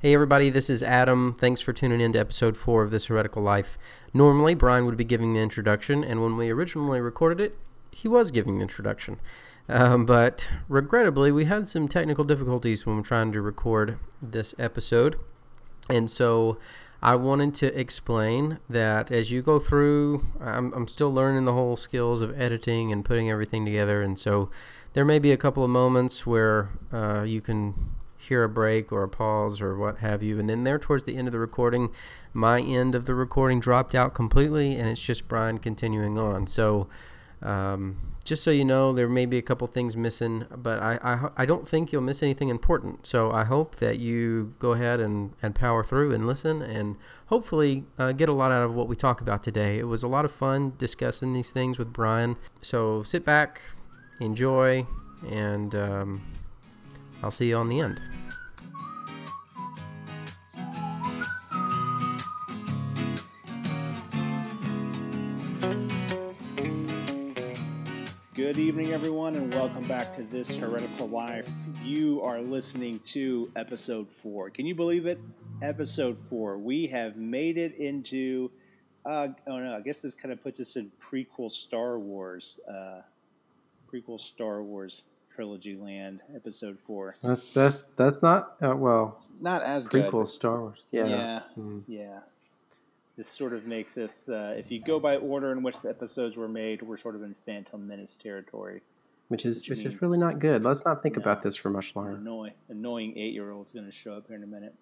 Hey, everybody, this is Adam. Thanks for tuning in to episode four of This Heretical Life. Normally, Brian would be giving the introduction, and when we originally recorded it, he was giving the introduction. Um, but regrettably, we had some technical difficulties when we we're trying to record this episode. And so I wanted to explain that as you go through, I'm, I'm still learning the whole skills of editing and putting everything together. And so there may be a couple of moments where uh, you can hear a break or a pause or what have you. And then there towards the end of the recording, my end of the recording dropped out completely, and it's just Brian continuing on. So, um, just so you know, there may be a couple things missing, but I, I, I, don't think you'll miss anything important. So I hope that you go ahead and, and power through and listen and hopefully uh, get a lot out of what we talk about today. It was a lot of fun discussing these things with Brian. So sit back, enjoy, and um, I'll see you on the end. Good evening, everyone, and welcome back to This Heretical Life. You are listening to episode four. Can you believe it? Episode four. We have made it into, uh, oh no, I guess this kind of puts us in prequel Star Wars, uh, prequel Star Wars trilogy land, episode four. That's that's that's not uh, well. Not as prequel good. Star Wars. Yeah. Yeah. Mm. Yeah. This sort of makes us, uh, if you go by order in which the episodes were made, we're sort of in Phantom Menace territory. Which is which, which is really not good. Let's not think no, about this for much longer. Annoying, annoying eight year old is going to show up here in a minute.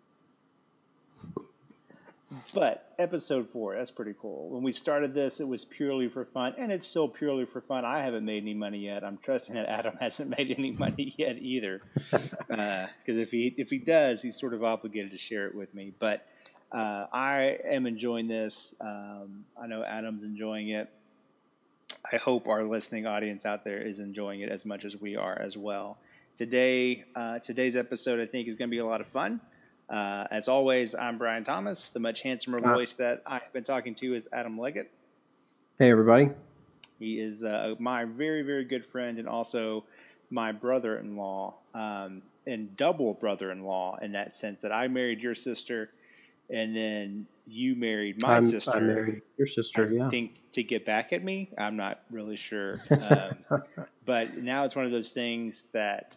But episode four, that's pretty cool. When we started this, it was purely for fun, and it's still purely for fun. I haven't made any money yet. I'm trusting that Adam hasn't made any money yet either, because uh, if he if he does, he's sort of obligated to share it with me. But uh, I am enjoying this. Um, I know Adam's enjoying it. I hope our listening audience out there is enjoying it as much as we are as well. Today, uh, today's episode, I think, is going to be a lot of fun. Uh, as always, I'm Brian Thomas. The much handsomer uh, voice that I've been talking to is Adam Leggett. Hey, everybody. He is uh, my very, very good friend and also my brother in law, um, and double brother in law in that sense that I married your sister and then you married my I'm, sister. I married your sister, I yeah. think to get back at me. I'm not really sure. Um, but now it's one of those things that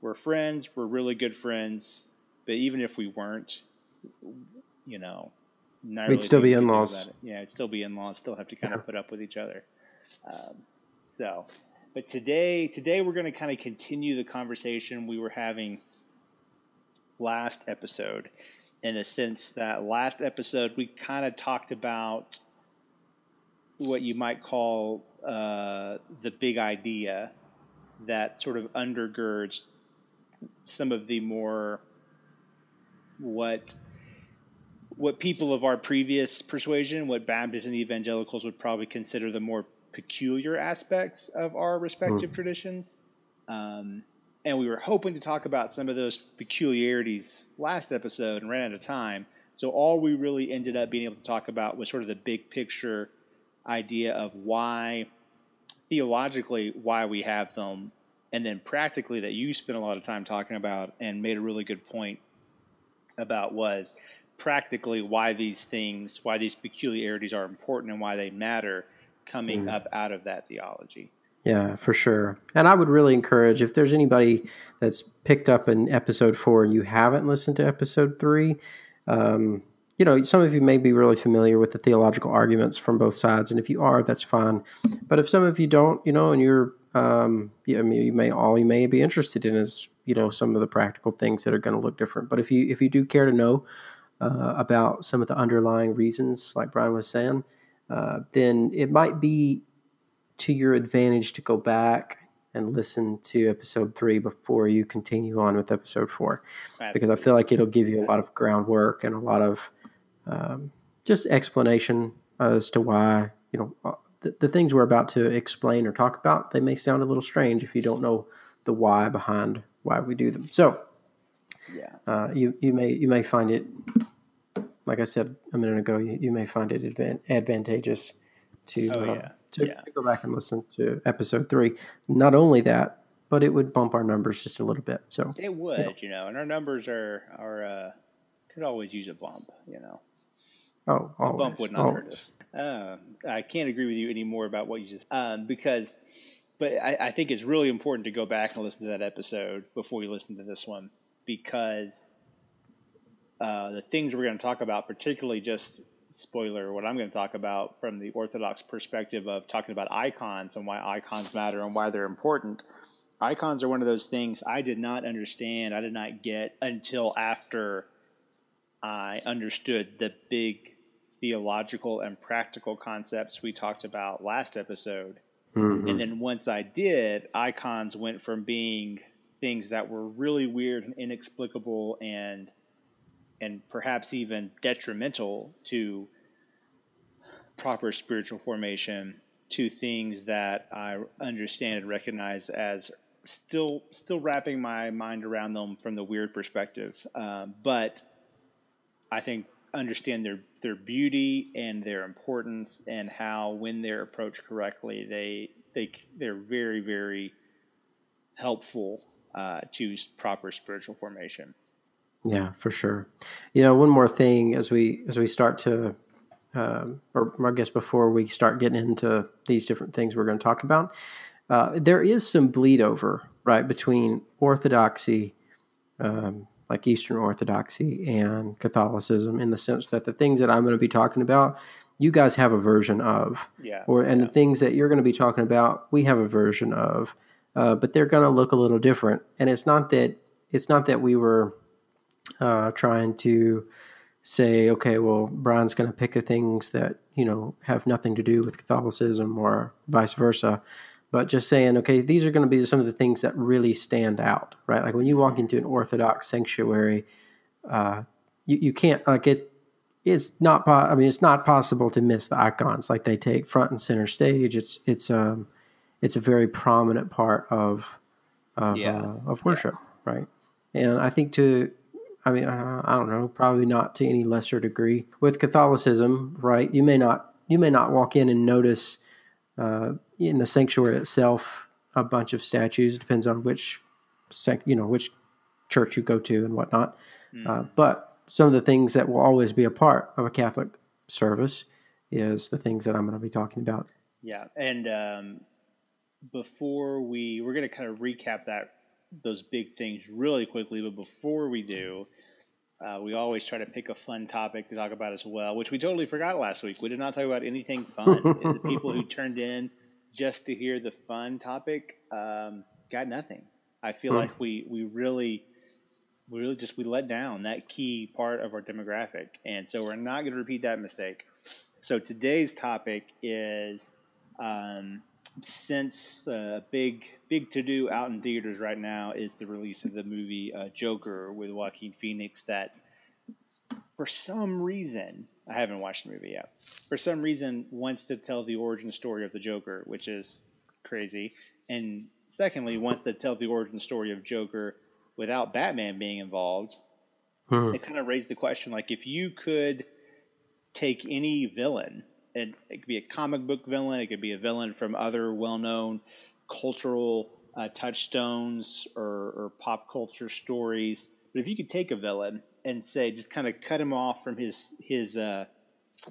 we're friends, we're really good friends but even if we weren't, you know, we'd really still be in laws. Yeah, it'd still be in laws. Still have to kind of put up with each other. Um, so, but today, today we're going to kind of continue the conversation we were having last episode, in the sense that last episode we kind of talked about what you might call uh, the big idea that sort of undergirds some of the more what what people of our previous persuasion, what Baptists and evangelicals would probably consider the more peculiar aspects of our respective mm. traditions. Um, and we were hoping to talk about some of those peculiarities last episode and ran out of time. So all we really ended up being able to talk about was sort of the big picture idea of why, theologically, why we have them, and then practically that you spent a lot of time talking about and made a really good point about was practically why these things, why these peculiarities are important and why they matter coming mm. up out of that theology. Yeah, for sure. And I would really encourage if there's anybody that's picked up in episode four and you haven't listened to episode three, um, you know, some of you may be really familiar with the theological arguments from both sides, and if you are, that's fine. But if some of you don't, you know, and you're, um, yeah, I mean, you may all you may be interested in is you know some of the practical things that are going to look different. But if you if you do care to know uh, about some of the underlying reasons, like Brian was saying, uh, then it might be to your advantage to go back and listen to episode three before you continue on with episode four, Absolutely. because I feel like it'll give you a lot of groundwork and a lot of um, just explanation as to why you know uh, the, the things we're about to explain or talk about. They may sound a little strange if you don't know the why behind why we do them. So, yeah, uh, you you may you may find it, like I said a minute ago, you, you may find it advan- advantageous to oh, uh, yeah. To, yeah. to go back and listen to episode three. Not only that, but it would bump our numbers just a little bit. So it would, you know, you know and our numbers are are uh, could always use a bump, you know. Oh, always, a bump would not always. hurt us. Uh, I can't agree with you anymore about what you just um, because, but I, I think it's really important to go back and listen to that episode before you listen to this one because uh, the things we're going to talk about, particularly just spoiler, what I'm going to talk about from the Orthodox perspective of talking about icons and why icons matter and why they're important. Icons are one of those things I did not understand, I did not get until after I understood the big theological and practical concepts we talked about last episode. Mhm. And then once I did, icons went from being things that were really weird and inexplicable and and perhaps even detrimental to proper spiritual formation to things that I understand and recognize as still still wrapping my mind around them from the weird perspective. Um, but I think understand their their beauty and their importance and how when they're approached correctly they they they're very very helpful uh, to proper spiritual formation. Yeah, for sure. You know, one more thing as we as we start to, um, or I guess before we start getting into these different things we're going to talk about, uh, there is some bleed over right between Orthodoxy, um, like Eastern Orthodoxy, and Catholicism, in the sense that the things that I'm going to be talking about, you guys have a version of, Yeah. or and the things that you're going to be talking about, we have a version of, uh, but they're going to look a little different. And it's not that it's not that we were uh, trying to say, okay, well, Brian's going to pick the things that you know have nothing to do with Catholicism or vice versa, but just saying, okay, these are going to be some of the things that really stand out, right? Like when you walk into an Orthodox sanctuary, uh, you you can't like it. It's not. po- I mean, it's not possible to miss the icons. Like they take front and center stage. It's it's um it's a very prominent part of of Yeah. uh, of worship, right? And I think to I mean, uh, I don't know, probably not to any lesser degree. With Catholicism, right? You may not you may not walk in and notice uh, in the sanctuary itself a bunch of statues. Depends on which sec, you know which church you go to and whatnot. Uh, but some of the things that will always be a part of a Catholic service is the things that I'm going to be talking about. Yeah, and um, before we we're going to kind of recap that those big things really quickly, but before we do, uh, we always try to pick a fun topic to talk about as well, which we totally forgot last week. We did not talk about anything fun. And the people who turned in just to hear the fun topic um, got nothing. I feel Hmm. like we we really we really just we let down that key part of our demographic, and so we're not going to repeat that mistake. So today's topic is um, since uh, big big to do out in theaters right now is the release of the movie uh, Joker with Joaquin Phoenix. That for some reason I haven't watched the movie yet. For some reason, wants to tell the origin story of the Joker, which is crazy. And secondly, wants to tell the origin story of Joker without Batman being involved. Hmm. It kind of raised the question, like if you could take any villain, and it could be a comic book villain, it could be a villain from other well-known cultural uh, touchstones or, or pop culture stories. But if you could take a villain and say, just kind of cut him off from his his uh,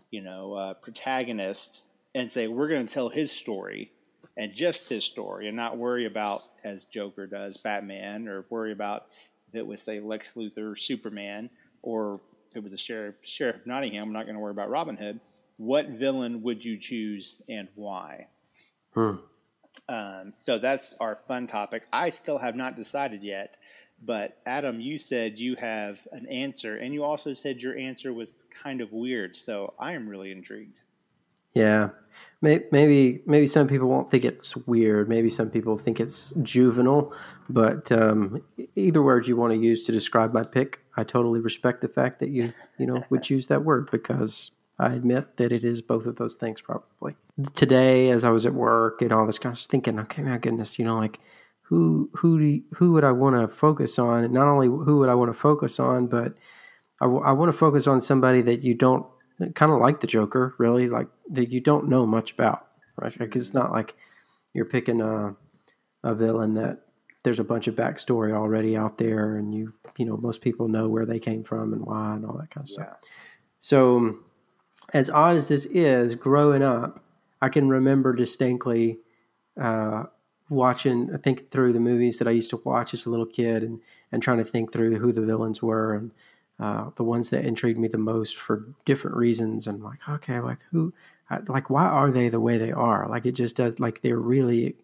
you know uh, protagonist, and say we're going to tell his story and just his story, and not worry about as Joker does Batman, or worry about if it was say Lex Luthor, Superman, or if it was a sheriff sheriff of Nottingham. I'm not going to worry about Robin Hood. What villain would you choose and why? Hmm. Um, so that's our fun topic. I still have not decided yet, but Adam, you said you have an answer, and you also said your answer was kind of weird. So I am really intrigued. Yeah, maybe maybe some people won't think it's weird. Maybe some people think it's juvenile. But um, either word you want to use to describe my pick, I totally respect the fact that you you know would choose that word because I admit that it is both of those things probably. Today, as I was at work and all this, I was thinking, okay, my goodness, you know, like who who do who would I want to focus on? Not only who would I want to focus on, but I, want to focus on somebody that you don't kind of like the Joker, really, like that you don't know much about, right? Like it's not like you're picking a a villain that there's a bunch of backstory already out there, and you you know most people know where they came from and why and all that kind of stuff. So, as odd as this is, growing up, I can remember distinctly uh, watching, thinking through the movies that I used to watch as a little kid, and and trying to think through who the villains were and uh, the ones that intrigued me the most for different reasons. And like, okay, like who, like why are they the way they are? Like it just does. Like they're really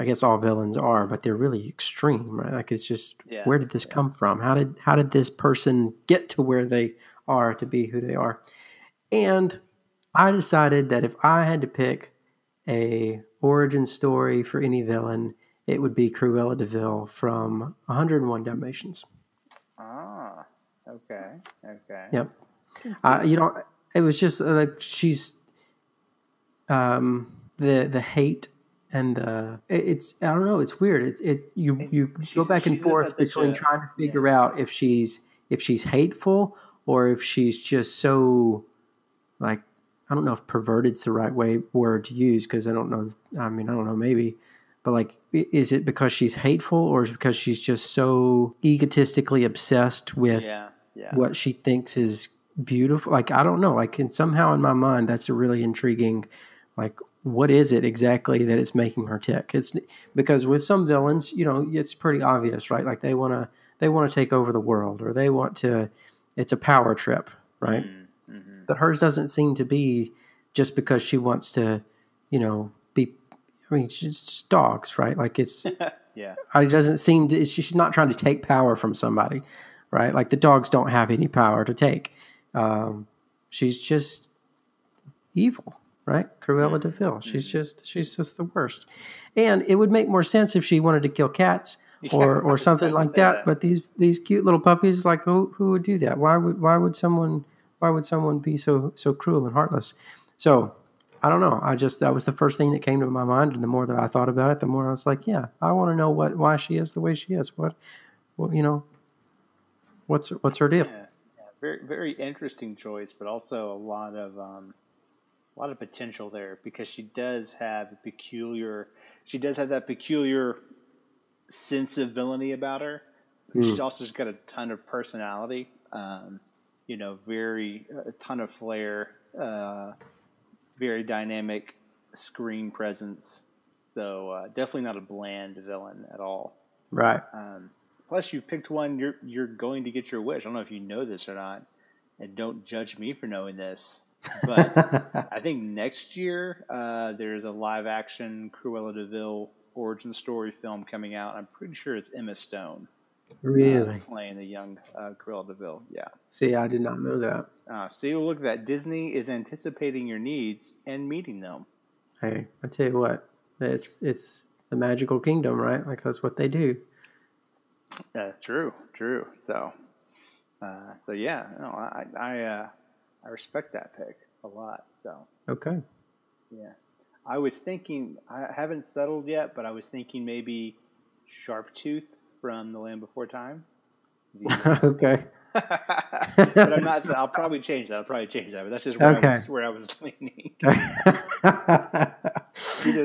I guess all villains are, but they're really extreme, right? Like it's just Yeah, where did this come from? How did how did this person get to where they are to be who they are? And I decided that if I had to pick a origin story for any villain, it would be Cruella de Vil from 101 Dalmatians. Ah, okay, okay. Yep. Uh, you know, it was just uh, like she's um, the the hate and the it- it's I don't know. It's weird. It it you you go back and forth between trying to figure out if she's if she's hateful or if she's just so like I don't know if perverted's the right way word to use because I don't know. I mean, I don't know. Maybe. But like, is it because she's hateful, or is it because she's just so egotistically obsessed with Yeah, yeah. what she thinks is beautiful. Like I don't know. Like and somehow in my mind, that's a really intriguing. Like what is it exactly that it's making her tick? It's because with some villains, you know, it's pretty obvious, right? Like they want to they want to take over the world, or they want to. It's a power trip, right? Mm-hmm. But hers doesn't seem to be just because she wants to, you know, be. I mean, she's just dogs, right? Like it's Yeah, it doesn't seem to, she's not trying to take power from somebody, right? Like the dogs don't have any power to take. Um, she's just evil, right? Cruella de Vil. She's just she's just the worst. And it would make more sense if she wanted to kill cats or or something like that. that. But these these cute little puppies, like who who would do that? Why would why would someone why would someone be so so cruel and heartless? So I don't know. I just that was the first thing that came to my mind, and the more that I thought about it, the more I was like, yeah, I want to know what why she is the way she is. What, what you know, what's what's her deal? yeah, yeah. Very, very interesting choice, but also a lot of um, a lot of potential there because she does have a peculiar. She does have that peculiar sense of villainy about her. Hmm. She's also just got a ton of personality. Um, you know, very a ton of flair. Uh, very dynamic screen presence. So uh, definitely not a bland villain at all. Right. Um, plus, you picked one. You're you're going to get your wish. I don't know if you know this or not, and don't judge me for knowing this. But I think next year uh, there's a live action Cruella de Vil origin story film coming out. I'm pretty sure it's Emma Stone uh, really? playing the young uh, Cruella de Vil. Yeah. See, I did not know that. Uh, see, look at that. Disney is anticipating your needs and meeting them. Hey, I tell you what, it's it's the magical kingdom, right? Like that's what they do. Uh, true, true. So, uh, so yeah, no, I I uh, I respect that pick a lot. So, Okay. yeah, I was thinking I haven't settled yet, but I was thinking maybe Sharptooth from The Land Before Time. The- okay. but I'm not. I'll probably change that. I'll probably change that. But that's just where, I, was, where I was leaning. Either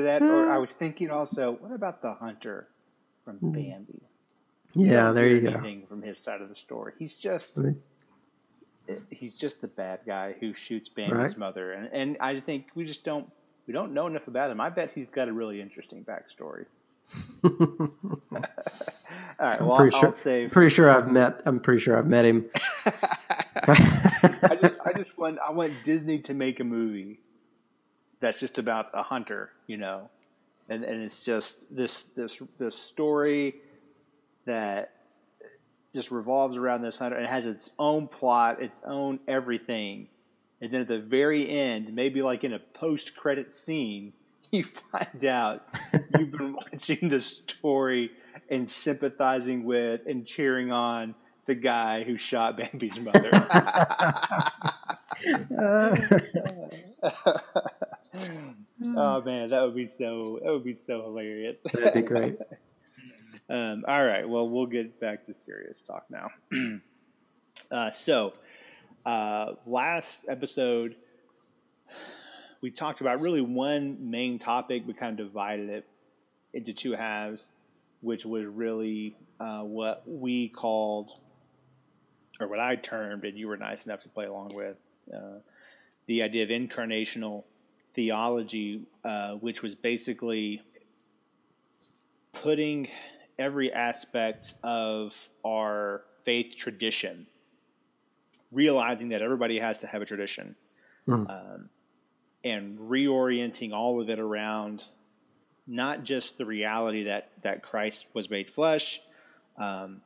that, or I was thinking also, what about the hunter from hmm. Bambi? yeah, there you go. from his side of the story. He's just I eh, he's just the bad guy who shoots Bambi's Right. mother, and and I just think we just don't we don't know enough about him. I bet he's got a really interesting backstory. All right, I'm well, pretty I'll, sure. Save. Pretty sure I've met. I'm pretty sure I've met him. I just I just want I want Disney to make a movie that's just about a hunter, you know, and and it's just this this this story that just revolves around this hunter and it has its own plot, its own everything, and then at the very end, maybe like in a post credit scene, you find out you've been watching the story and sympathizing with and cheering on the guy who shot Bambi's mother. oh man, that would be so that would be so hilarious. That'd be great. Um, all right, well, we'll get back to serious talk now. uh, so, uh, last episode, we talked about really one main topic. We kind of divided it into two halves. Which was really uh, what we called, or what I termed, and you were nice enough to play along with, uh, the idea of incarnational theology, uh, which was basically putting every aspect of our faith tradition, realizing that everybody has to have a tradition, mm. um, and reorienting all of it around not just the reality that that Christ was made flesh, um,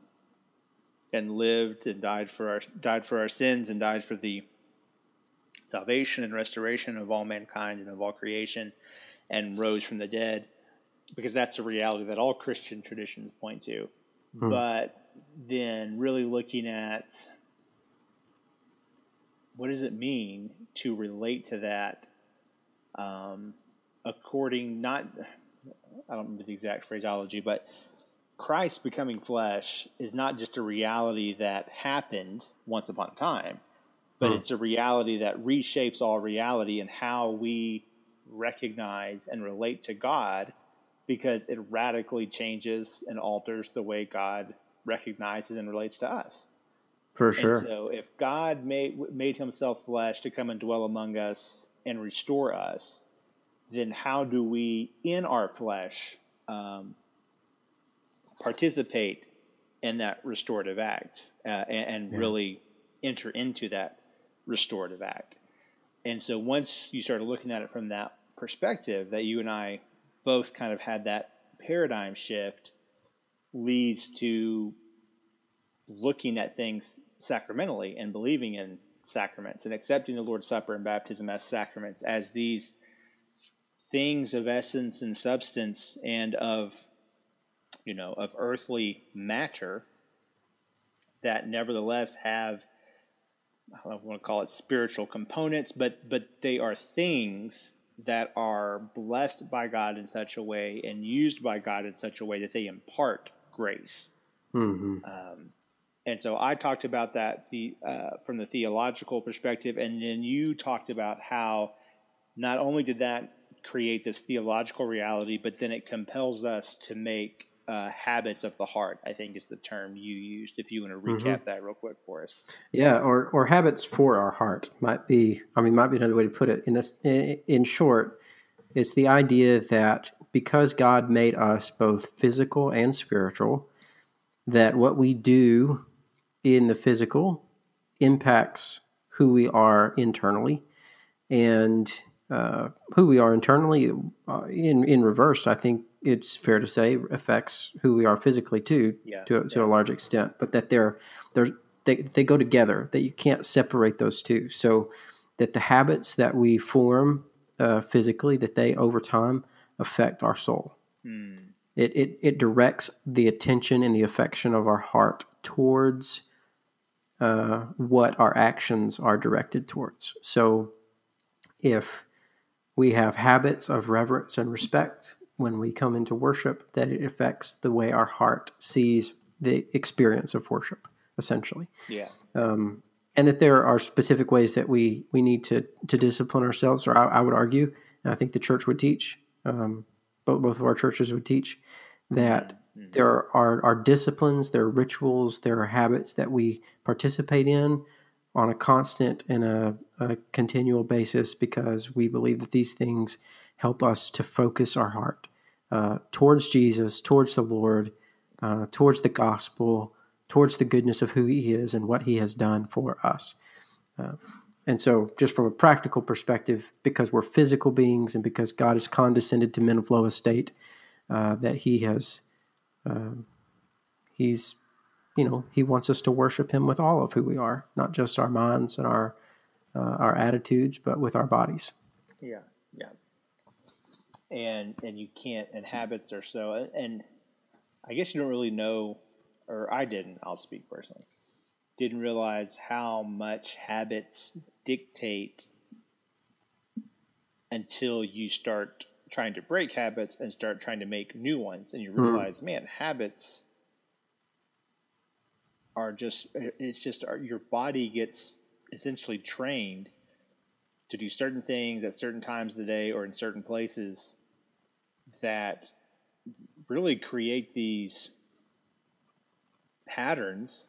and lived and died for our died for our sins and died for the salvation and restoration of all mankind and of all creation, and rose from the dead, because that's a reality that all Christian traditions point to. Hmm. But then really looking at what does it mean to relate to that um, according not I don't remember the exact phraseology, but Christ becoming flesh is not just a reality that happened once upon a time, but hmm. it's a reality that reshapes all reality and how we recognize and relate to God because it radically changes and alters the way God recognizes and relates to us. For sure. And so if God made made himself flesh to come and dwell among us and restore us, then how do we, in our flesh, um, participate in that restorative act uh, and, and yeah. really enter into that restorative act? And so once you started looking at it from that perspective, that you and I both kind of had that paradigm shift, leads to looking at things sacramentally and believing in sacraments and accepting the Lord's Supper and baptism as sacraments, as these things of essence and substance and of you know of earthly matter that nevertheless have I don't want to call it spiritual components, but but they are things that are blessed by God in such a way and used by God in such a way that they impart grace. Mm-hmm. Um, and so I talked about that the uh, from the theological perspective, and then you talked about how not only did that create this theological reality, but then it compels us to make uh, habits of the heart. I think is the term you used. If you want to recap mm-hmm. that real quick for us. Yeah, or or habits for our heart might be. I mean, might be another way to put it. In this, in short, it's the idea that because God made us both physical and spiritual, that what we do in the physical impacts who we are internally, and uh, who we are internally uh, in in reverse. I think it's fair to say affects who we are physically too, yeah, to to yeah. a large extent. But that they're they're they, they go together. That you can't separate those two. So that the habits that we form uh, physically that they over time affect our soul. Mm. It, it it directs the attention and the affection of our heart towards uh, what our actions are directed towards. So if we have habits of reverence and respect when we come into worship that it affects the way our heart sees the experience of worship essentially yeah um, and that there are specific ways that we we need to to discipline ourselves or i, I would argue and i think the church would teach um, both, both of our churches would teach that mm-hmm. there are, are disciplines there are rituals there are habits that we participate in on a constant and a, a, continual basis because we believe that these things help us to focus our heart uh, towards Jesus, towards the Lord, uh, towards the gospel, towards the goodness of who He is and what He has done for us. Uh, and so, just from a practical perspective, because we're physical beings and because God has condescended to men of low estate, uh, that He has, uh, He's you know, he wants us to worship him with all of who we are, not just our minds and our uh, our attitudes, but with our bodies. Yeah, yeah. And and you can't and habits are so and I guess you don't really know or I didn't, I'll speak personally. Didn't realize how much habits dictate until you start trying to break habits and start trying to make new ones and you hmm. realize, mm. man, habits are just it's just our, your body gets essentially trained to do certain things at certain times of the day or in certain places that really create these patterns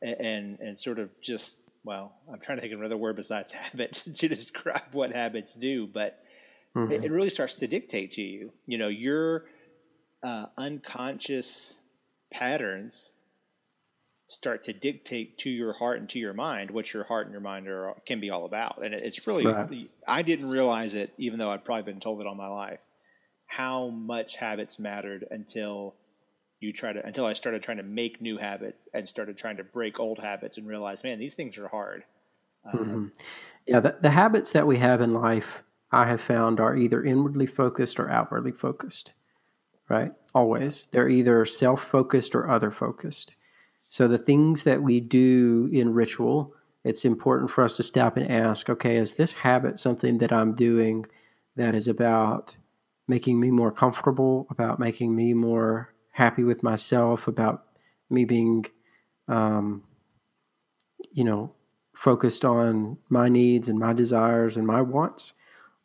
and, and, and sort of just well, I'm trying to think of another word besides habits to describe what habits do, but mm-hmm. it, it, really starts to dictate to you. You know, your uh, unconscious patterns start to dictate to your heart and to your mind what your heart and your mind are can be all about. And it's really right. I didn't realize it, even though I'd probably been told it all my life, how much habits mattered until you try to until I started trying to make new habits and started trying to break old habits and realize, man, these things are hard. Um, mm-hmm. Yeah, the, the habits that we have in life, I have found, are either inwardly focused or outwardly focused. Right? Always, they're either self-focused or other-focused. So the things that we do in ritual, it's important for us to stop and ask, okay, is this habit something that I'm doing that is about making me more comfortable, about making me more happy with myself, about me being, um, you know, focused on my needs and my desires and my wants?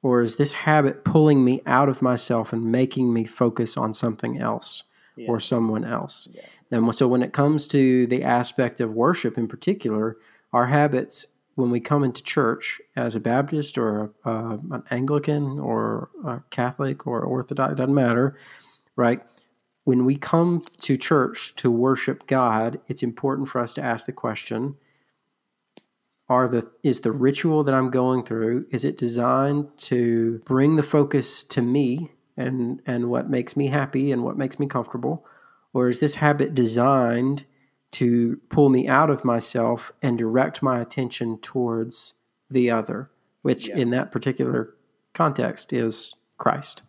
Or is this habit pulling me out of myself and making me focus on something else yeah. or someone else? Yeah. And so when it comes to the aspect of worship in particular, our habits when we come into church as a Baptist or a, uh, an Anglican or a Catholic or Orthodox, doesn't matter, right? when we come to church to worship God, it's important for us to ask the question are the is the ritual that I'm going through is it designed to bring the focus to me and and what makes me happy and what makes me comfortable or is this habit designed to pull me out of myself and direct my attention towards the other which yeah. in that particular context is Christ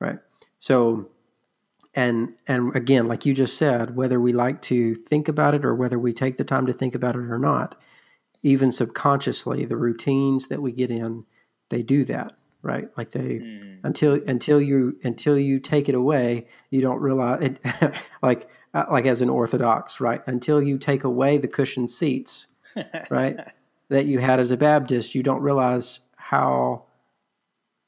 right so and and again like you just said whether we like to think about it or whether we take the time to think about it or not even subconsciously the routines that we get in they do that right like they mm. until until you until you take it away you don't realize it like uh, like as an orthodox right until you take away the cushioned seats right that you had as a baptist you don't realize how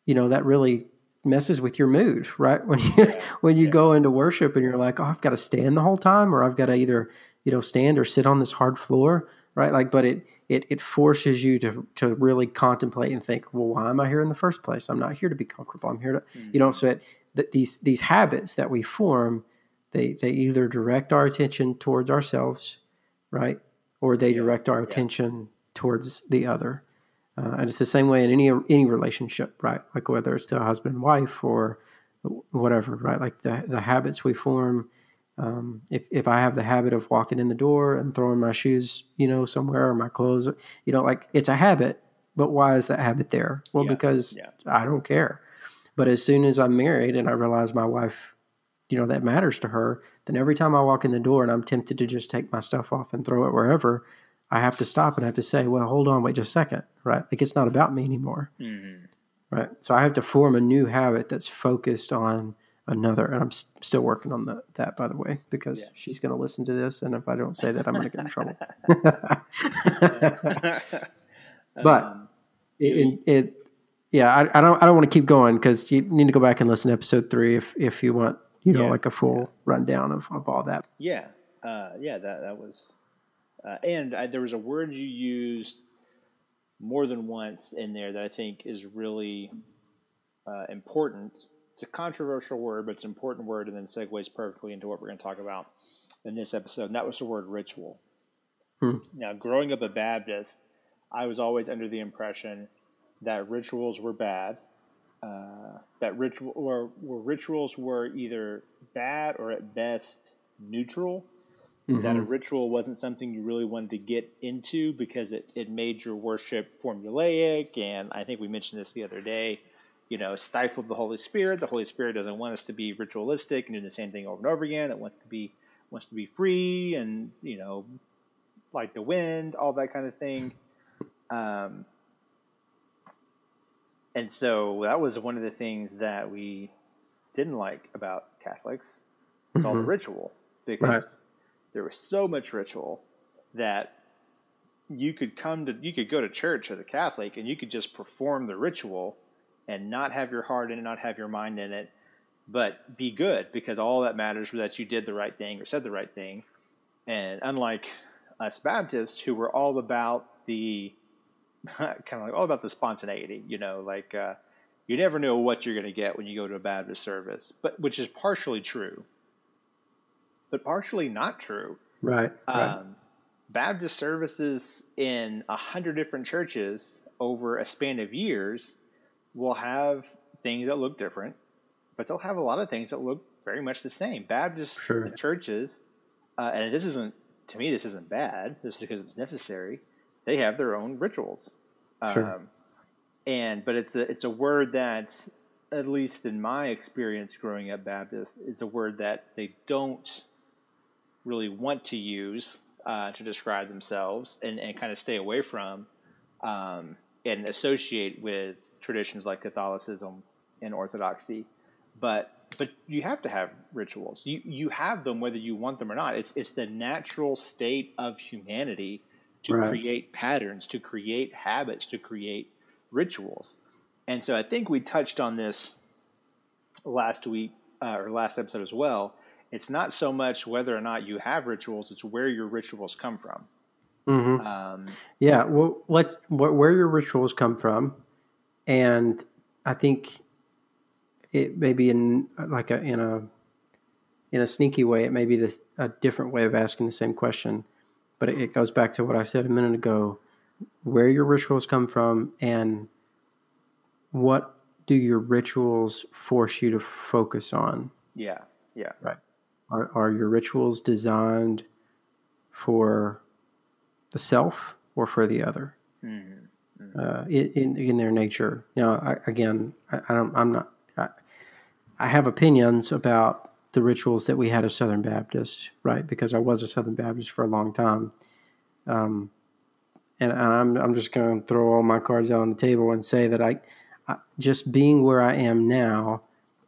you know that really messes with your mood, right? When you yeah. when you yeah. go into worship and you're like, oh, I've got to stand the whole time, or I've got to either you know stand or sit on this hard floor, right? Like, but it it it forces you to to really contemplate and think, well, why am I here in the first place? I'm not here to be comfortable. I'm here to, mm-hmm. you know, mm-hmm. so it, that these these habits that we form, they they either direct our attention towards ourselves, right, or they direct our attention towards the other. Uh, and it's the same way in any any relationship, right? Like whether it's to a husband and wife or whatever, right? Like the the habits we form. Um, if if I have the habit of walking in the door and throwing my shoes, you know, somewhere or my clothes, you know, like it's a habit. But why is that habit there? Well, yeah. because yeah. I don't care. But as soon as I'm married and I realize my wife, you know, that matters to her, then every time I walk in the door and I'm tempted to just take my stuff off and throw it wherever, I have to stop and I have to say, well, hold on, wait just a second, right? Like it's not about me anymore, mm-hmm. right? So I have to form a new habit that's focused on another. And I'm still working on the, that, by the way, because yeah. she's going to listen to this. And if I don't say that, I'm going to get in trouble. but um, it, it, yeah, I, I, don't, I don't want to keep going because you need to go back and listen to episode three if, if you want, you know, yeah. like a full rundown of, of all that. Yeah. Uh, yeah, that, that was, uh, and I, there was a word you used more than once in there that I think is really uh, important. It's a controversial word, but it's an important word, and then segues perfectly into what we're going to talk about in this episode. And that was the word ritual. Hmm. Now, growing up a Baptist, I was always under the impression that rituals were bad. Uh, that ritual or, or rituals were either bad or at best neutral mm-hmm. that a ritual wasn't something you really wanted to get into because it, it made your worship formulaic. And I think we mentioned this the other day, you know, stifled the Holy Spirit. The Holy Spirit doesn't want us to be ritualistic and do the same thing over and over again. It wants to be wants to be free and, you know, like the wind, all that kind of thing. Um, and so that was one of the things that we didn't like about Catholics. It's mm-hmm. all the mm-hmm. ritual because right there was so much ritual that you could come to you could go to church as a Catholic and you could just perform the ritual and not have your heart in it, not have your mind in it, but be good because all that matters was that you did the right thing or said the right thing. And unlike us Baptists, who were all about the kind of like all about the spontaneity, you know, like uh, you never know what you're going to get when you go to a Baptist service, but which is partially true, but partially not true. Right. right. Um, Baptist services in a hundred different churches over a span of years will have things that look different, but they'll have a lot of things that look very much the same. Baptist sure. churches, uh, and this isn't to me, this isn't bad. This is because it's necessary. They have their own rituals, sure. um, and but it's a it's a word that, at least in my experience growing up Baptist, is a word that they don't really want to use uh, to describe themselves and, and kind of stay away from um, and associate with traditions like Catholicism and Orthodoxy. But but you have to have rituals. You you have them whether you want them or not. It's it's the natural state of humanity to right. create patterns, to create habits, to create rituals. And so I think we touched on this last week uh, or last episode as well it's not so much whether or not you have rituals; it's where your rituals come from. Mm-hmm. Um, yeah, well, what, what where your rituals come from, and I think it may be in like a in a in a sneaky way. It may be this, a different way of asking the same question, but it, it goes back to what I said a minute ago: where your rituals come from, and what do your rituals force you to focus on? Yeah, yeah, right. Are, are your rituals designed for the self or for the other? Mm-hmm. Uh, in, in their nature. Now, I, again, I, I, don't. I'm not. I, I have opinions about the rituals that we had as Southern Baptists, right? Because I was a Southern Baptist for a long time. Um, and, and I'm I'm just going to throw all my cards out on the table and say that I, I, just being where I am now,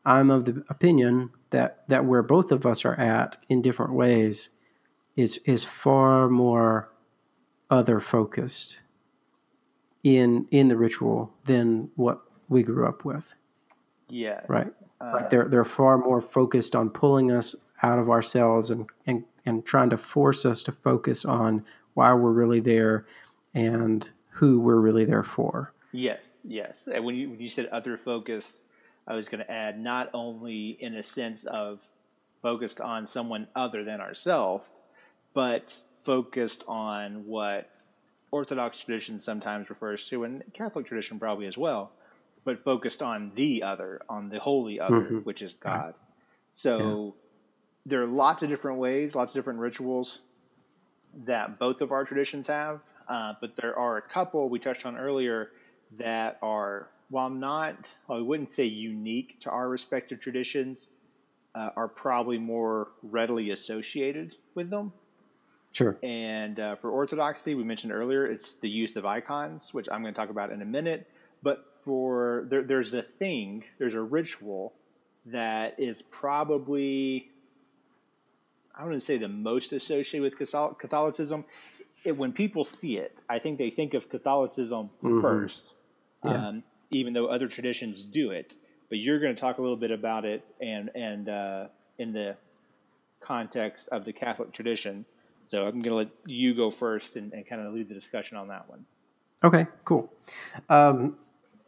I'm of the opinion that that where both of us are at in different ways is is far more other focused in in the ritual than what we grew up with. Yeah. Right. Uh, like they're they're far more focused on pulling us out of ourselves and and and trying to force us to focus on why we're really there and who we're really there for. Yes, yes. And when you when you said other focused, I was going to add not only in a sense of focused on someone other than ourselves, but focused on what Orthodox tradition sometimes refers to, and Catholic tradition probably as well, but focused on the other, on the holy other, mm-hmm. which is God. So yeah. there are lots of different ways, lots of different rituals that both of our traditions have, uh, but there are a couple we touched on earlier that are while not, I wouldn't say unique to our respective traditions, uh, are probably more readily associated with them. Sure. And uh, for Orthodoxy, we mentioned earlier, it's the use of icons, which I'm going to talk about in a minute. But for there, there's a thing, there's a ritual that is probably, I wouldn't say the most associated with Catholicism. It, when people see it, I think they think of Catholicism mm-hmm. first. Yeah. Um, even though other traditions do it. But you're going to talk a little bit about it and and uh, in the context of the Catholic tradition. So I'm going to let you go first and, and kind of lead the discussion on that one. Okay, cool. Um,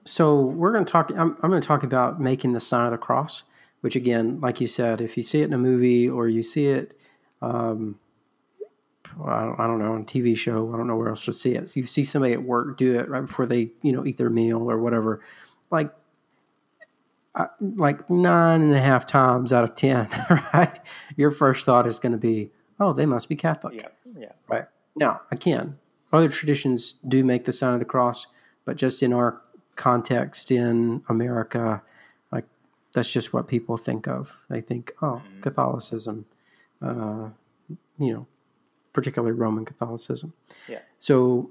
so we're going to talk. I'm, I'm going to talk about making the sign of the cross, which again, like you said, if you see it in a movie or you see it, um, I don't, I don't know, on a TV show. I don't know where else to see it. So you see somebody at work do it right before they, you know, eat their meal or whatever. Like, uh, like nine and a half times out of ten, right? Your first thought is going to be, "Oh, they must be Catholic." Yeah, yeah. Right now, again, other traditions do make the sign of the cross, but just in our context in America, like that's just what people think of. They think, "Oh, mm-hmm. Catholicism." Uh, you know, particularly Roman Catholicism. Yeah. So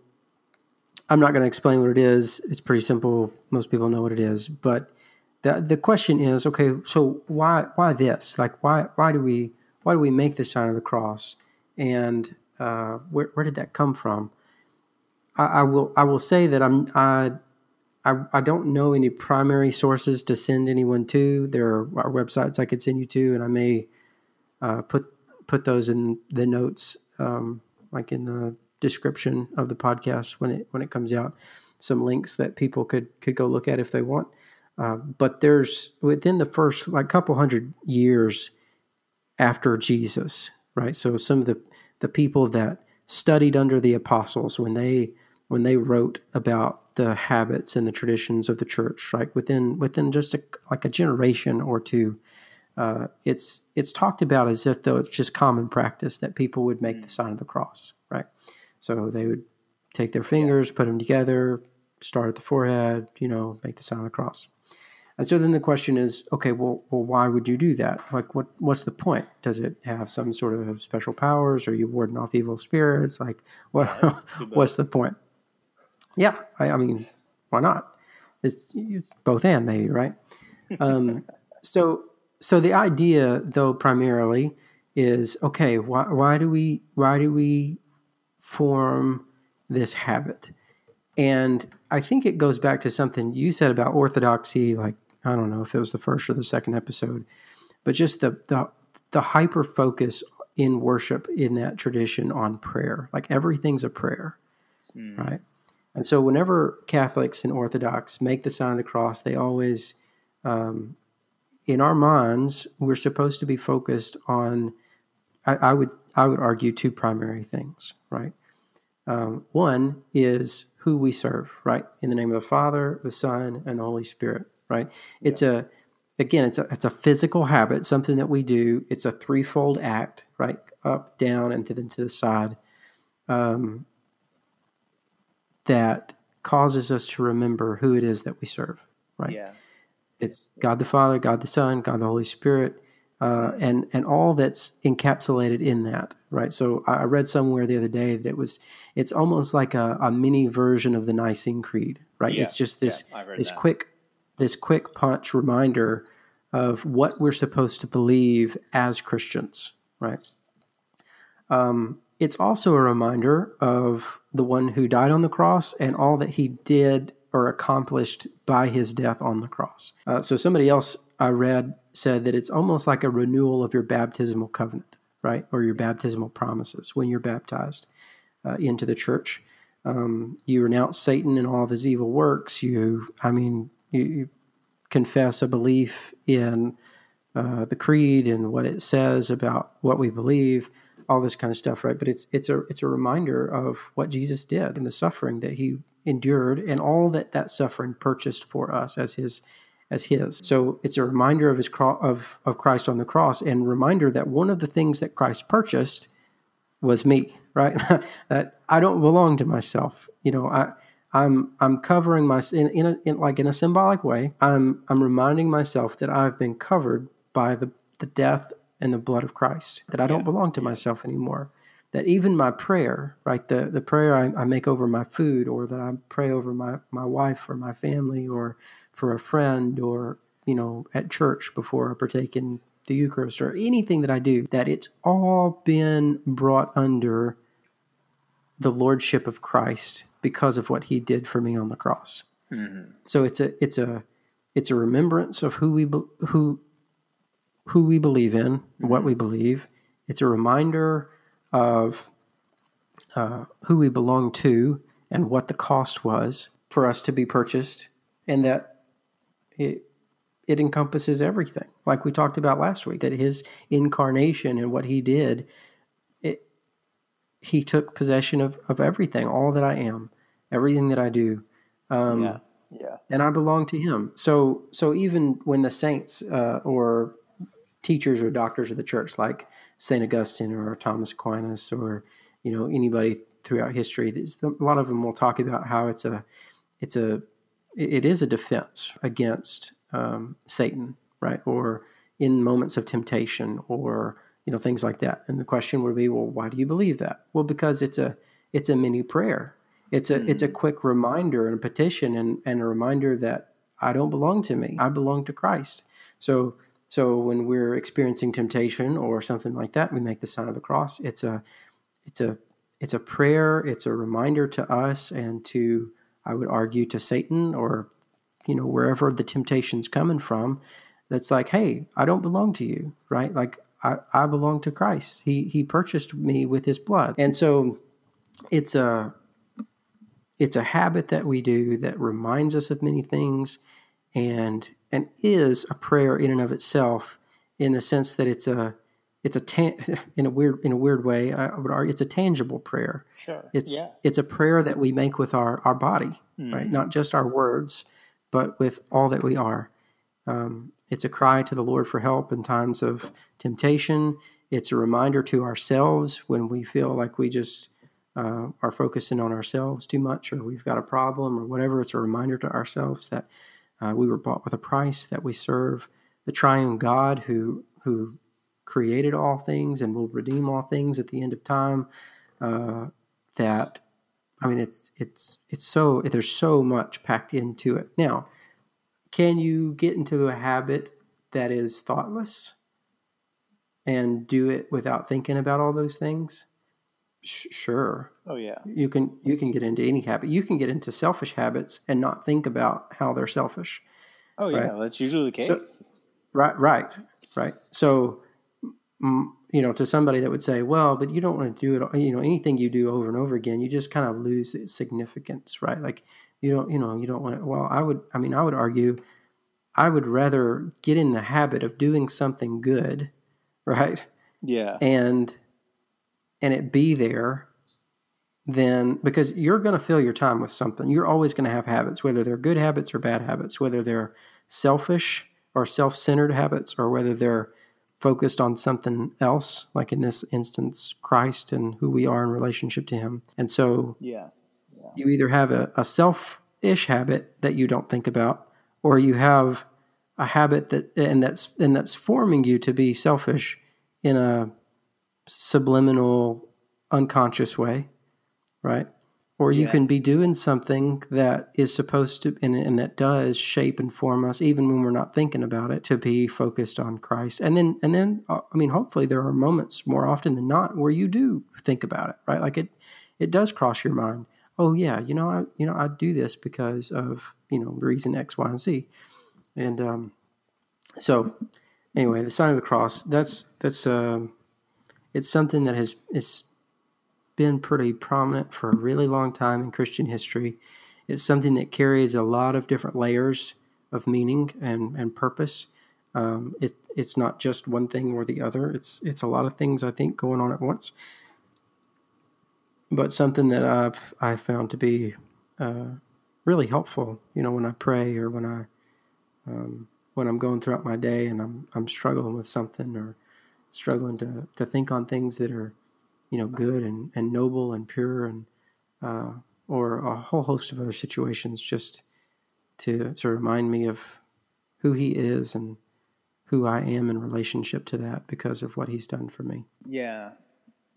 I'm not going to explain what it is. It's pretty simple. Most people know what it is. But the the question is, okay, so why why this? Like why why do we why do we make the sign of the cross? And uh, where where did that come from? I, I will I will say that I'm I I, I don't know any primary sources to send anyone to. There are websites I could send you to, and I may uh, put put those in the notes, um, like in the description of the podcast when it when it comes out. Some links that people could could go look at if they want. Uh, but there's within the first like couple hundred years after Jesus, right? So some of the the people that studied under the apostles when they when they wrote about the habits and the traditions of the church, like within within just a, like a generation or two, uh, it's it's talked about as if though it's just common practice that people would make the sign of the cross, right? So they would take their fingers, put them together, start at the forehead, you know, make the sign of the cross. And so then the question is, okay, well, well, why would you do that? Like, what what's the point? Does it have some sort of special powers? Are you warding off evil spirits? Like, what what's the point? Yeah, I, I mean, why not? It's, it's, both and maybe, right? Um, so so the idea, though, primarily is okay. Why why do we why do we form this habit? And I think it goes back to something you said about orthodoxy, like I don't know if it was the first or the second episode, but just the the the hyper focus in worship in that tradition on prayer. Like everything's a prayer, mm. right? And so whenever Catholics and Orthodox make the sign of the cross, they always, um, in our minds, we're supposed to be focused on. I, I would I would argue two primary things, right? Um, one is who we serve, right? In the name of the Father, the Son, and the Holy Spirit, right? Yeah. It's a again, it's a it's a physical habit, something that we do. It's a threefold act, right? Up, down, and to then to the side, um, that causes us to remember who it is that we serve, right? Yeah. It's God the Father, God the Son, God the Holy Spirit, uh, and and all that's encapsulated in that, right? So I read somewhere the other day that it was it's almost like a, a mini version of the Nicene Creed, right? Yeah, it's just this yeah, this that. quick this quick punch reminder of what we're supposed to believe as Christians, right? Um, it's also a reminder of the one who died on the cross and all that he did or accomplished by his death on the cross. Uh, so somebody else I read said that it's almost like a renewal of your baptismal covenant, right? Or your baptismal promises when you're baptized uh, into the church. Um, you renounce Satan and all of his evil works. You, I mean, you, you confess a belief in uh, the creed and what it says about what we believe, all this kind of stuff, right? But it's it's a it's a reminder of what Jesus did and the suffering that he endured and all that that suffering purchased for us as his as his. So it's a reminder of his cro- of of Christ on the cross and reminder that one of the things that Christ purchased was me, right? that I don't belong to myself. You know, I I'm I'm covering my in, in, a, in like in a symbolic way. I'm I'm reminding myself that I've been covered by the the death and the blood of Christ. That I don't belong to myself anymore. That even my prayer, right, the the prayer I, I make over my food, or that I pray over my my wife or my family, or for a friend or you know at church before I partake in the Eucharist or anything that I do, that it's all been brought under the lordship of Christ because of what He did for me on the cross. Mm-hmm. So it's a it's a it's a remembrance of who we who who we believe in, mm-hmm. what we believe. It's a reminder of uh, who we belong to and what the cost was for us to be purchased, and that it, it encompasses everything. Like we talked about last week, that his incarnation and what he did, it, he took possession of, of everything, all that I am, everything that I do. Um, yeah. Yeah. And I belong to him. So, so even when the saints uh, or teachers or doctors of the church, like Saint Augustine or Thomas Aquinas or you know anybody throughout history, a lot of them will talk about how it's a it's a it is a defense against um, Satan, right? Or in moments of temptation, or you know things like that. And the question would be, well, why do you believe that? Well, because it's a it's a mini prayer. It's a mm. it's a hmm. quick reminder and a petition and, and a reminder that I don't belong to me. I belong to Christ. So so when we're experiencing temptation or something like that, we make the sign of the cross. It's a it's a it's a prayer. It's a reminder to us and to I would argue to Satan or you know, wherever the temptation's coming from, that's like, hey, I don't belong to you, right? Like I, I belong to Christ. He he purchased me with his blood. And so it's a it's a habit that we do that reminds us of many things and and is a prayer in and of itself in the sense that it's a it's a in a weird in a weird way I would argue it's a tangible prayer. Sure. It's yeah. it's a prayer that we make with our our body, mm. right? Not just our words, but with all that we are. Um, it's a cry to the Lord for help in times of temptation. It's a reminder to ourselves when we feel like we just uh, are focusing on ourselves too much or we've got a problem or whatever. It's a reminder to ourselves that uh, we were bought with a price, that we serve the triune God who who created all things and will redeem all things at the end of time. Uh, that I mean, it's it's it's so there's so much packed into it. Now, can you get into a habit that is thoughtless and do it without thinking about all those things? Sh- sure. Oh yeah. You can you can get into any habit. You can get into selfish habits and not think about how they're selfish. Oh yeah, right? that's usually the case. So, right, right, right. So, you know, to somebody that would say, "Well, but you don't want to do it. You know, anything you do over and over again, you just kind of lose its significance, right? Like you don't, you know, you don't want to. Well, I would. I mean, I would argue, I would rather get in the habit of doing something good, right? Yeah. And and it be there then because you're going to fill your time with something. You're always going to have habits, whether they're good habits or bad habits, whether they're selfish or self centered habits, or whether they're focused on something else, like in this instance, Christ and who we are in relationship to Him. And so yeah. yeah. you either have a, a self ish habit that you don't think about, or you have a habit that and that's and that's forming you to be selfish in a subliminal, unconscious way, right? Or you yeah. can be doing something that is supposed to, and, and that does shape and form us, even when we're not thinking about it, to be focused on Christ. And then, and then, uh, I mean, hopefully, there are moments more often than not where you do think about it, right? Like it, it does cross your mind. Oh yeah, you know, I, you know, I do this because of you know reason X, Y, and Z, and um, so anyway, the sign of the cross. That's that's um, it's something that has is been pretty prominent for a really long time in Christian history. It's something that carries a lot of different layers of meaning and, and purpose. Um, it, it's not just one thing or the other. It's it's a lot of things I think going on at once. But something that I've I found to be uh, really helpful. You know, when I pray or when I um, when I'm going throughout my day and I'm I'm struggling with something or struggling to, to think on things that are, you know, good and, and noble and pure and, uh, or a whole host of other situations just to, to remind me of who he is and who I am in relationship to that because of what he's done for me. Yeah.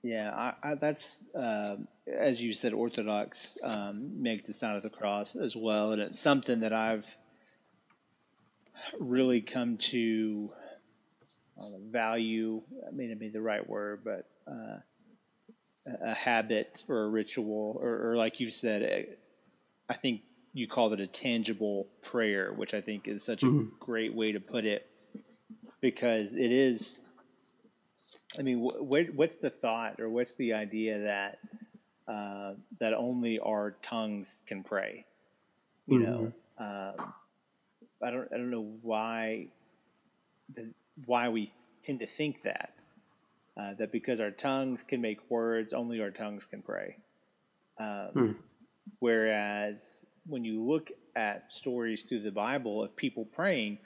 Yeah. I, I, that's, uh, as you said, Orthodox um, make the sign of the cross as well. And it's something that I've really come to value may not be the right word, but uh, a habit or a ritual, or, or like you said, I think you called it a tangible prayer, which I think is such mm-hmm. a great way to put it, because it is. I mean, wh- what's the thought or what's the idea that uh, that only our tongues can pray? You mm-hmm. know, um, I don't I don't know why the, why we tend to think that uh, that because our tongues can make words, only our tongues can pray. Um, hmm. Whereas when you look at stories through the Bible of people praying,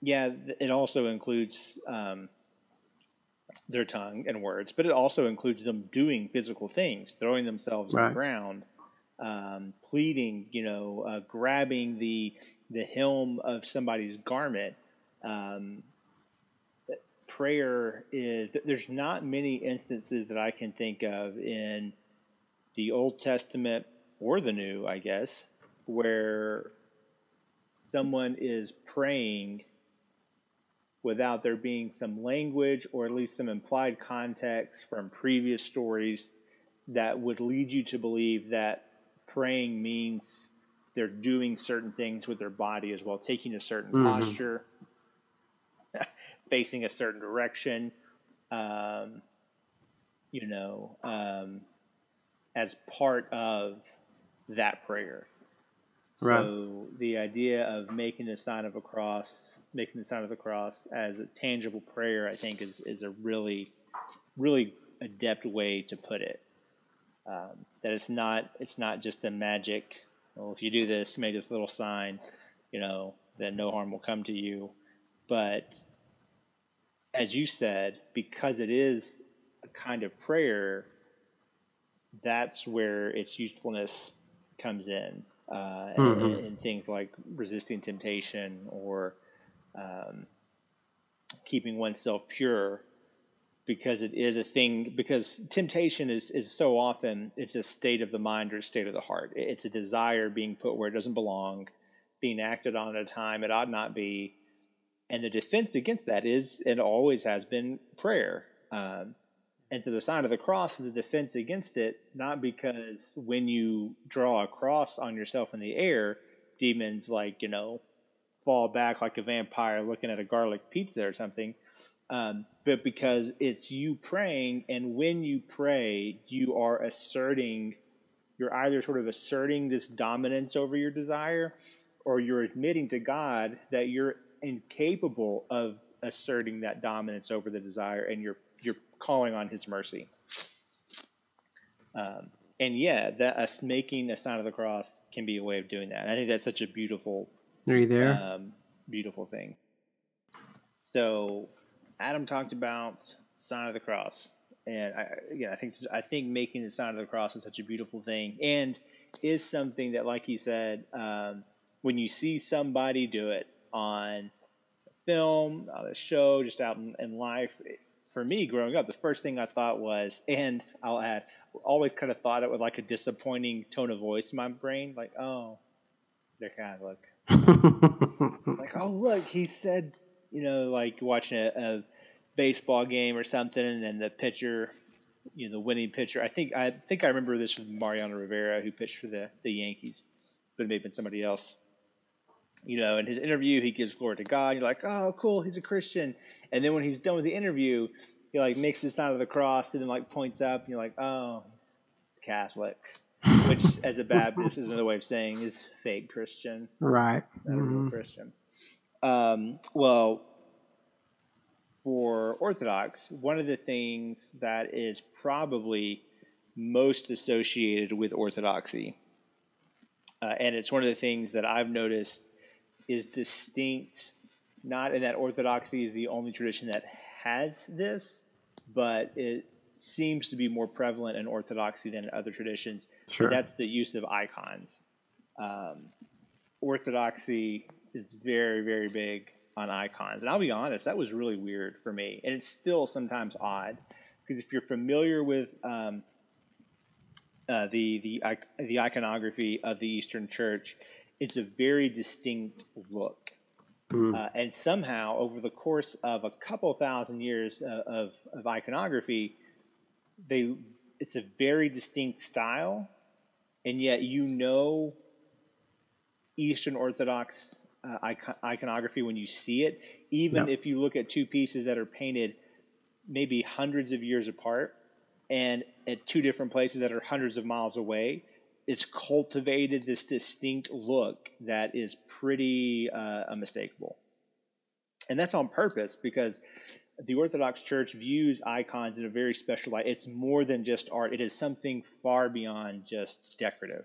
yeah, it also includes um, their tongue and words, but it also includes them doing physical things, throwing themselves right. on the ground, um, pleading, you know, uh, grabbing the the hem of somebody's garment, um, prayer is there's not many instances that I can think of in the Old Testament or the New, I guess, where someone is praying without there being some language or at least some implied context from previous stories that would lead you to believe that praying means they're doing certain things with their body as well, taking a certain Mhm. posture, facing a certain direction, um, you know, um, as part of that prayer. Right. So the idea of making the sign of a cross, making the sign of the cross as a tangible prayer, I think is, is a really, really adept way to put it. Um, that it's not it's not just a magic. Well, if you do this, make this little sign, you know, then no harm will come to you. But as you said, because it is a kind of prayer, that's where its usefulness comes in, uh, Mhm. in, in things like resisting temptation or um, keeping oneself pure, because it is a thing. Because temptation is is so often it's a state of the mind or a state of the heart. It's a desire being put where it doesn't belong, being acted on at a time it ought not be, and the defense against that is and always has been prayer. Um, and so the sign of the cross is a defense against it, not because when you draw a cross on yourself in the air, demons like, you know, fall back like a vampire looking at a garlic pizza or something, um, but because it's you praying. And when you pray, you are asserting, you're either sort of asserting this dominance over your desire or you're admitting to God that you're incapable of asserting that dominance over the desire and you're you're calling on his mercy. Um, and yeah that us making a sign of the cross can be a way of doing that. And i think that's such a beautiful Are you there? um, beautiful thing. So adam talked about sign of the cross. And I, again i think i think making the sign of the cross is such a beautiful thing and is something that like you said um, when you see somebody do it on film, on a show, just out in, in life. For me, growing up, the first thing I thought was, and I'll add, always kind of thought it with like a disappointing tone of voice in my brain, like, oh, they're kind of Like, like oh, look, he said, you know, like watching a, a baseball game or something, and then the pitcher, you know, the winning pitcher. I think I think I remember this with Mariano Rivera, who pitched for the the Yankees, but it may have been somebody else you know, in his interview, he gives glory to God. You're like, oh, cool, he's a Christian. And then when he's done with the interview, he like makes the sign of the cross and then like points up. And you're like, oh, Catholic, which as a Baptist is another way of saying is fake Christian, right. not a real. Christian. Um, well, for Orthodox, one of the things that is probably most associated with Orthodoxy, uh, and it's one of the things that I've noticed is distinct, not in that Orthodoxy is the only tradition that has this, but it seems to be more prevalent in Orthodoxy than in other traditions. Sure. That's the use of icons. Um, Orthodoxy is very, very big on icons. And I'll be honest, that was really weird for me. And it's still sometimes odd because if you're familiar with um, uh, the, the, the iconography of the Eastern Church, it's a very distinct look. Mm. Uh, and somehow, over the course of a couple thousand years uh, of, of iconography, they it's a very distinct style, and yet you know Eastern Orthodox uh, icon- iconography when you see it, even Yeah. if you look at two pieces that are painted maybe hundreds of years apart and at two different places that are hundreds of miles away. It's cultivated this distinct look that is pretty uh, unmistakable. And that's on purpose because the Orthodox Church views icons in a very special light. It's more than just art, it is something far beyond just decorative.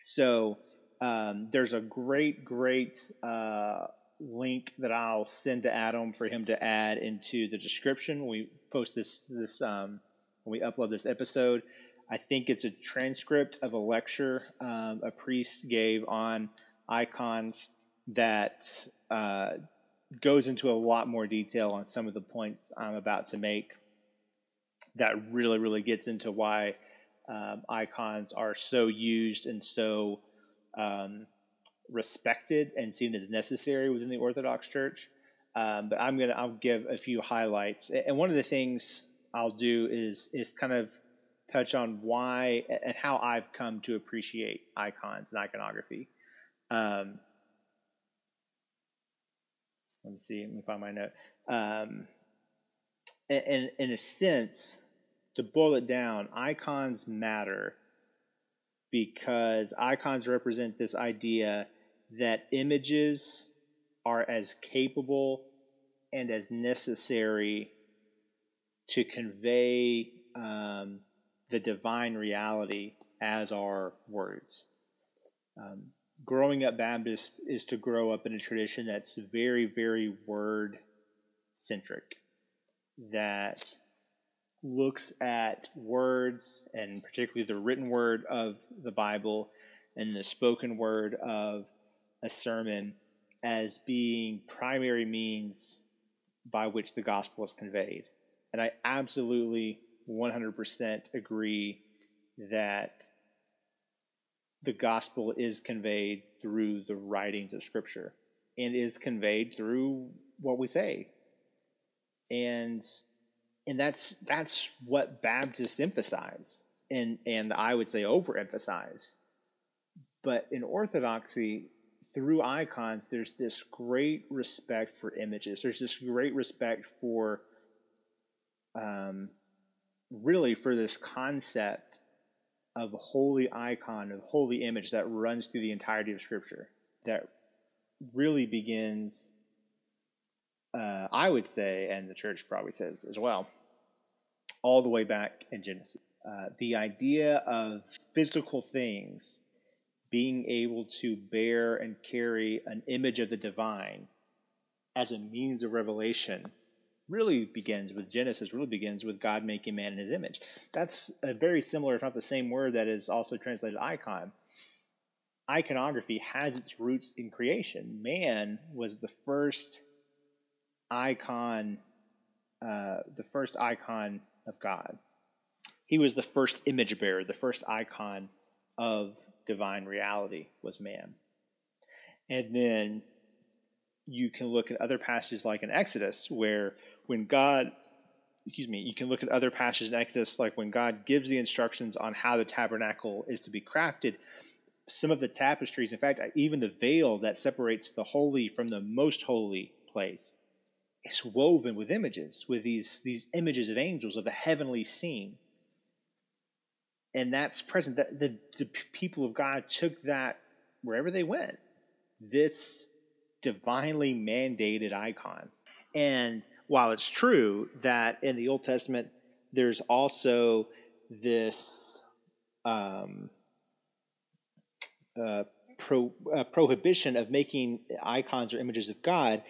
So um, there's a great, great uh, link that I'll send to Adam for him to add into the description when we post this, this um, when we upload this episode. I think it's a transcript of a lecture um, a priest gave on icons that uh, goes into a lot more detail on some of the points I'm about to make. That really, really gets into why um, icons are so used and so um, respected and seen as necessary within the Orthodox Church. Um, but I'm gonna I'll give a few highlights, and one of the things I'll do is is kind of touch on why and how I've come to appreciate icons and iconography. Um, let me see. Let me find my note. Um, and in a sense, to boil it down, icons matter because icons represent this idea that images are as capable and as necessary to convey um, the divine reality as our words. Um, growing up Baptist is to grow up in a tradition that's very, very word centric, that looks at words and particularly the written word of the Bible and the spoken word of a sermon as being primary means by which the gospel is conveyed. And I absolutely 100% agree that the gospel is conveyed through the writings of Scripture and is conveyed through what we say. And and that's that's what Baptists emphasize and and I would say overemphasize. But in Orthodoxy, through icons, there's this great respect for images. There's this great respect for um, really for this concept of holy icon, of holy image that runs through the entirety of Scripture, that really begins, uh, I would say, and the church probably says as well, all the way back in Genesis. Uh, the idea of physical things being able to bear and carry an image of the divine as a means of revelation really begins with Genesis, really begins with God making man in his image. That's a very similar, if not the same word that is also translated icon. Iconography has its roots in creation. Man was the first icon, uh, the first icon of God. He was the first image bearer, the first icon of divine reality was man. And then you can look at other passages like in Exodus, where when God, excuse me, you can look at other passages in Exodus, like when God gives the instructions on how the tabernacle is to be crafted. Some of the tapestries, in fact, even the veil that separates the holy from the most holy place, is woven with images, with these, these images of angels, of the heavenly scene and that's present. That the, the people of God took that wherever they went. This divinely mandated icon. And while it's true that in the Old Testament there's also this um, uh, pro, uh, prohibition of making icons or images of God,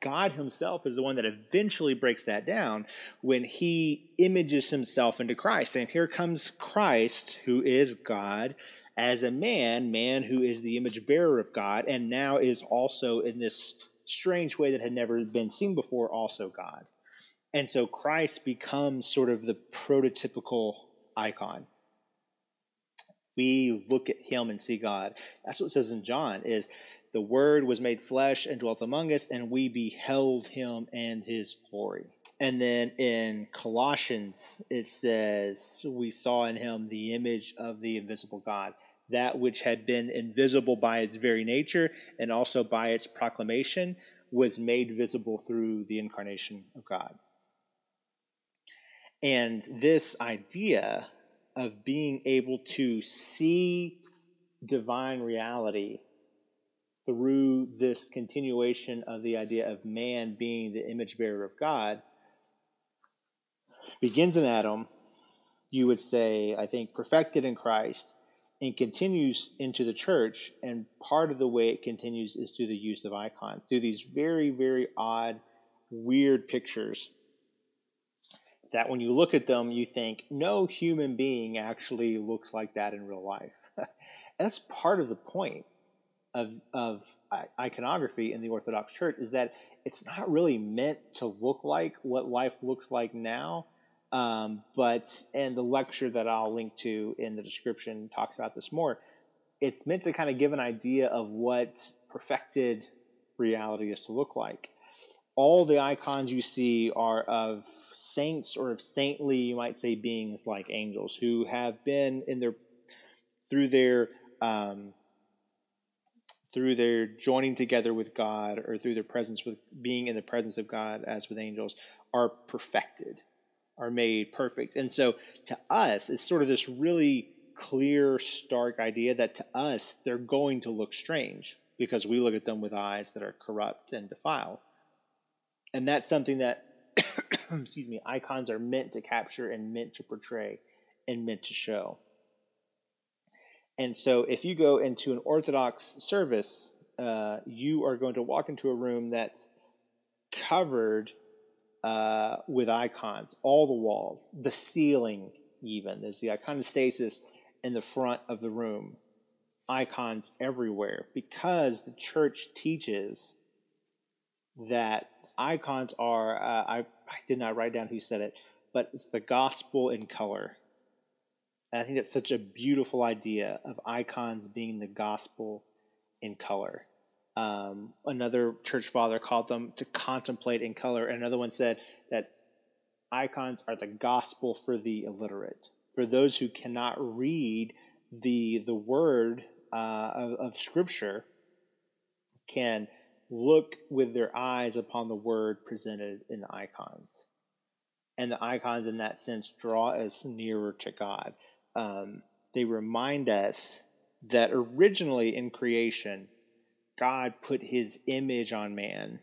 God himself is the one that eventually breaks that down when he images himself into Christ. And here comes Christ, who is God, as a man, man who is the image bearer of God, and now is also in this strange way that had never been seen before, also God. And so Christ becomes sort of the prototypical icon. We look at him and see God. That's what it says in John is the Word was made flesh and dwelt among us, and we beheld him and his glory. And then in Colossians, it says, We saw in him the image of the invisible God, that which had been invisible by its very nature and also by its proclamation was made visible through the incarnation of God. And this idea of being able to see divine reality through this continuation of the idea of man being the image bearer of God begins in Adam, you would say, I think, perfected in Christ, and continues into the church. And part of the way it continues is through the use of icons, through these very, very odd, weird pictures that when you look at them, you think, no human being actually looks like that in real life. That's part of the point of, of iconography in the Orthodox Church is that it's not really meant to look like what life looks like now. Um, but, and the lecture that I'll link to in the description talks about this more. It's meant to kind of give an idea of what perfected reality is to look like. All the icons you see are of saints or of saintly, you might say, beings like angels who have been in their, through their, um, through their joining together with God or through their presence with being in the presence of God as with angels are perfected, are made perfect. And so to us, it's sort of this really clear, stark idea that to us, they're going to look strange because we look at them with eyes that are corrupt and defiled. And that's something that, excuse me, icons are meant to capture and meant to portray and meant to show. And so if you go into an Orthodox service, uh, you are going to walk into a room that's covered uh, with icons, all the walls, the ceiling, even. There's the iconostasis in the front of the room, icons everywhere, because the church teaches that icons are, uh, I, I did not write down who said it, but it's the gospel in color. And I think that's such a beautiful idea of icons being the gospel in color. Um, another church father called them to contemplate in color. And another one said that icons are the gospel for the illiterate, for those who cannot read the the word uh, of, of Scripture, can look with their eyes upon the word presented in the icons. And the icons, in that sense, draw us nearer to God um, they remind us that originally in creation, God put his image on man,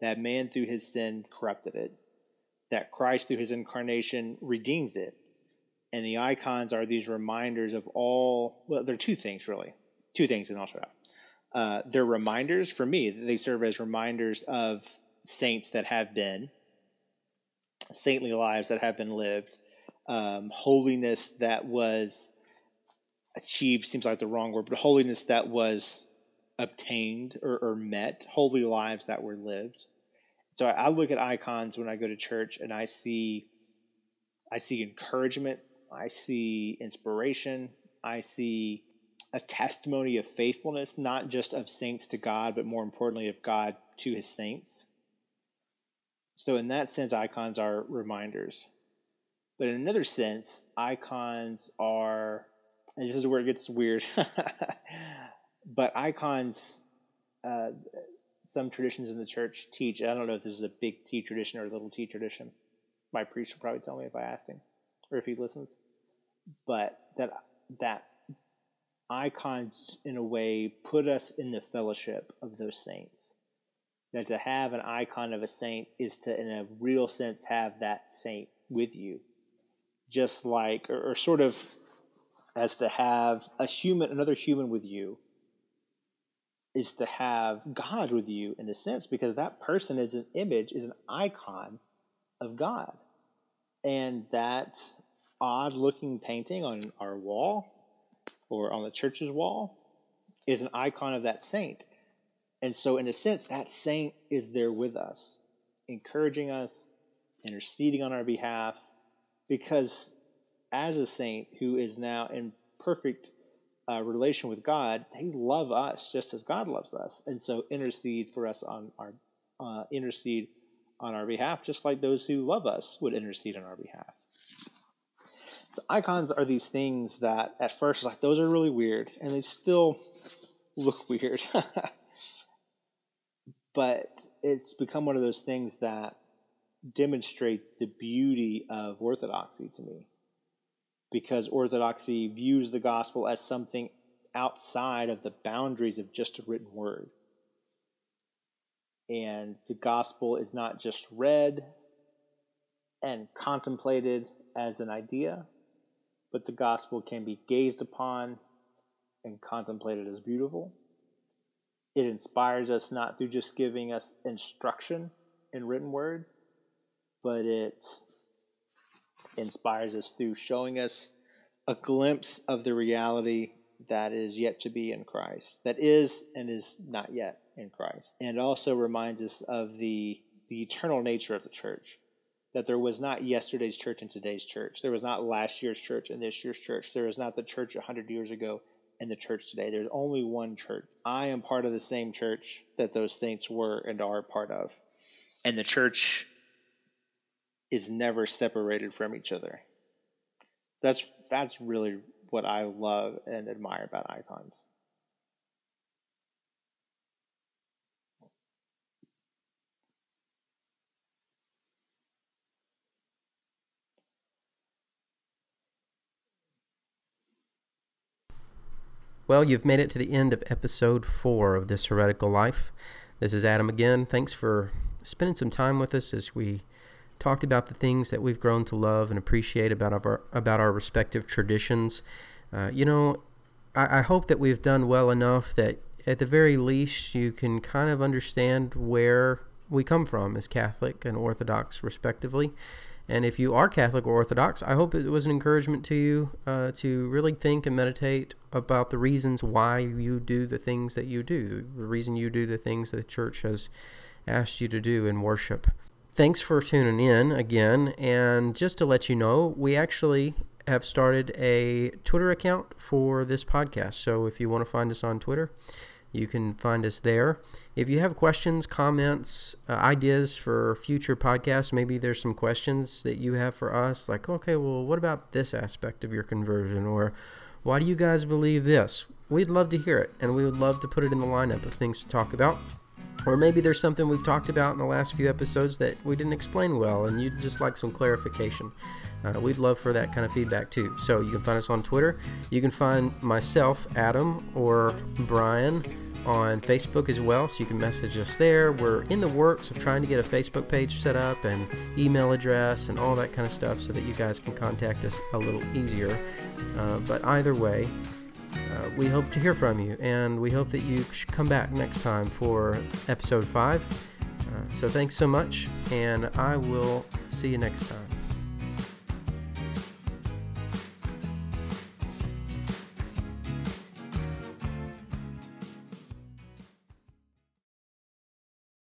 that man through his sin corrupted it, that Christ through his incarnation redeems it. And the icons are these reminders of all, well, they're two things really. Two things, and I'll shut. Uh, they're reminders, for me, they serve as reminders of saints that have been, saintly lives that have been lived, um, holiness that was achieved seems like the wrong word, but holiness that was obtained or, or met, holy lives that were lived. So I, I look at icons when I go to church and I see I see encouragement, I see inspiration, I see a testimony of faithfulness, not just of saints to God, but more importantly of God to his saints. So in that sense, icons are reminders. But in another sense, icons are, and this is where it gets weird, but icons, uh, some traditions in the church teach, I don't know if this is a big T tradition or a little T tradition. My priest would probably tell me if I asked him or if he listens. But that, that icons, in a way, put us in the fellowship of those saints. That to have an icon of a saint is to, in a real sense, have that saint with you just like, or, or sort of as to have a human, another human with you, is to have God with you in a sense, because that person is an image, is an icon of God. And that odd looking painting on our wall or on the church's wall is an icon of that saint. And so, in a sense, that saint is there with us, encouraging us, interceding on our behalf, because as a saint who is now in perfect uh, relation with God, they love us just as God loves us, and so intercede for us on our uh, intercede on our behalf, just like those who love us would intercede on our behalf. So icons are these things that at first like those are really weird, and they still look weird, but it's become one of those things that demonstrate the beauty of orthodoxy to me because orthodoxy views the gospel as something outside of the boundaries of just a written word. And the gospel is not just read and contemplated as an idea, but the gospel can be gazed upon and contemplated as beautiful. It inspires us not through just giving us instruction in written word, but it inspires us through showing us a glimpse of the reality that is yet to be in Christ, that is and is not yet in Christ. And also reminds us of the, the eternal nature of the church, that there was not yesterday's church and today's church. There was not last year's church and this year's church. There was not the church 100 years ago and the church today. There's only one church. I am part of the same church that those saints were and are part of. And the church is never separated from each other. That's that's really what I love and admire about icons. Well, you've made it to the end of episode four of This Heretical Life. This is Adam again. Thanks for spending some time with us as we talked about the things that we've grown to love and appreciate about our about our respective traditions. Uh, you know, I, I hope that we've done well enough that at the very least you can kind of understand where we come from as Catholic and Orthodox, respectively. And if you are Catholic or Orthodox, I hope it was an encouragement to you uh, to really think and meditate about the reasons why you do the things that you do, the reason you do the things that the church has asked you to do in worship. Thanks for tuning in again. And just to let you know, we actually have started a Twitter account for this podcast. So if you want to find us on Twitter, you can find us there. If you have questions, comments, uh, ideas for future podcasts, maybe there's some questions that you have for us, like, okay, well, what about this aspect of your conversion? Or why do you guys believe this? We'd love to hear it, and we would love to put it in the lineup of things to talk about. Or maybe there's something we've talked about in the last few episodes that we didn't explain well, and you'd just like some clarification. Uh, we'd love for that kind of feedback too. So you can find us on Twitter. You can find myself, Adam, or Brian on Facebook as well, so you can message us there. We're in the works of trying to get a Facebook page set up and email address and all that kind of stuff so that you guys can contact us a little easier. Uh, but either way, uh, we hope to hear from you, and we hope that you come back next time for episode 5. Uh, so thanks so much, and I will see you next time.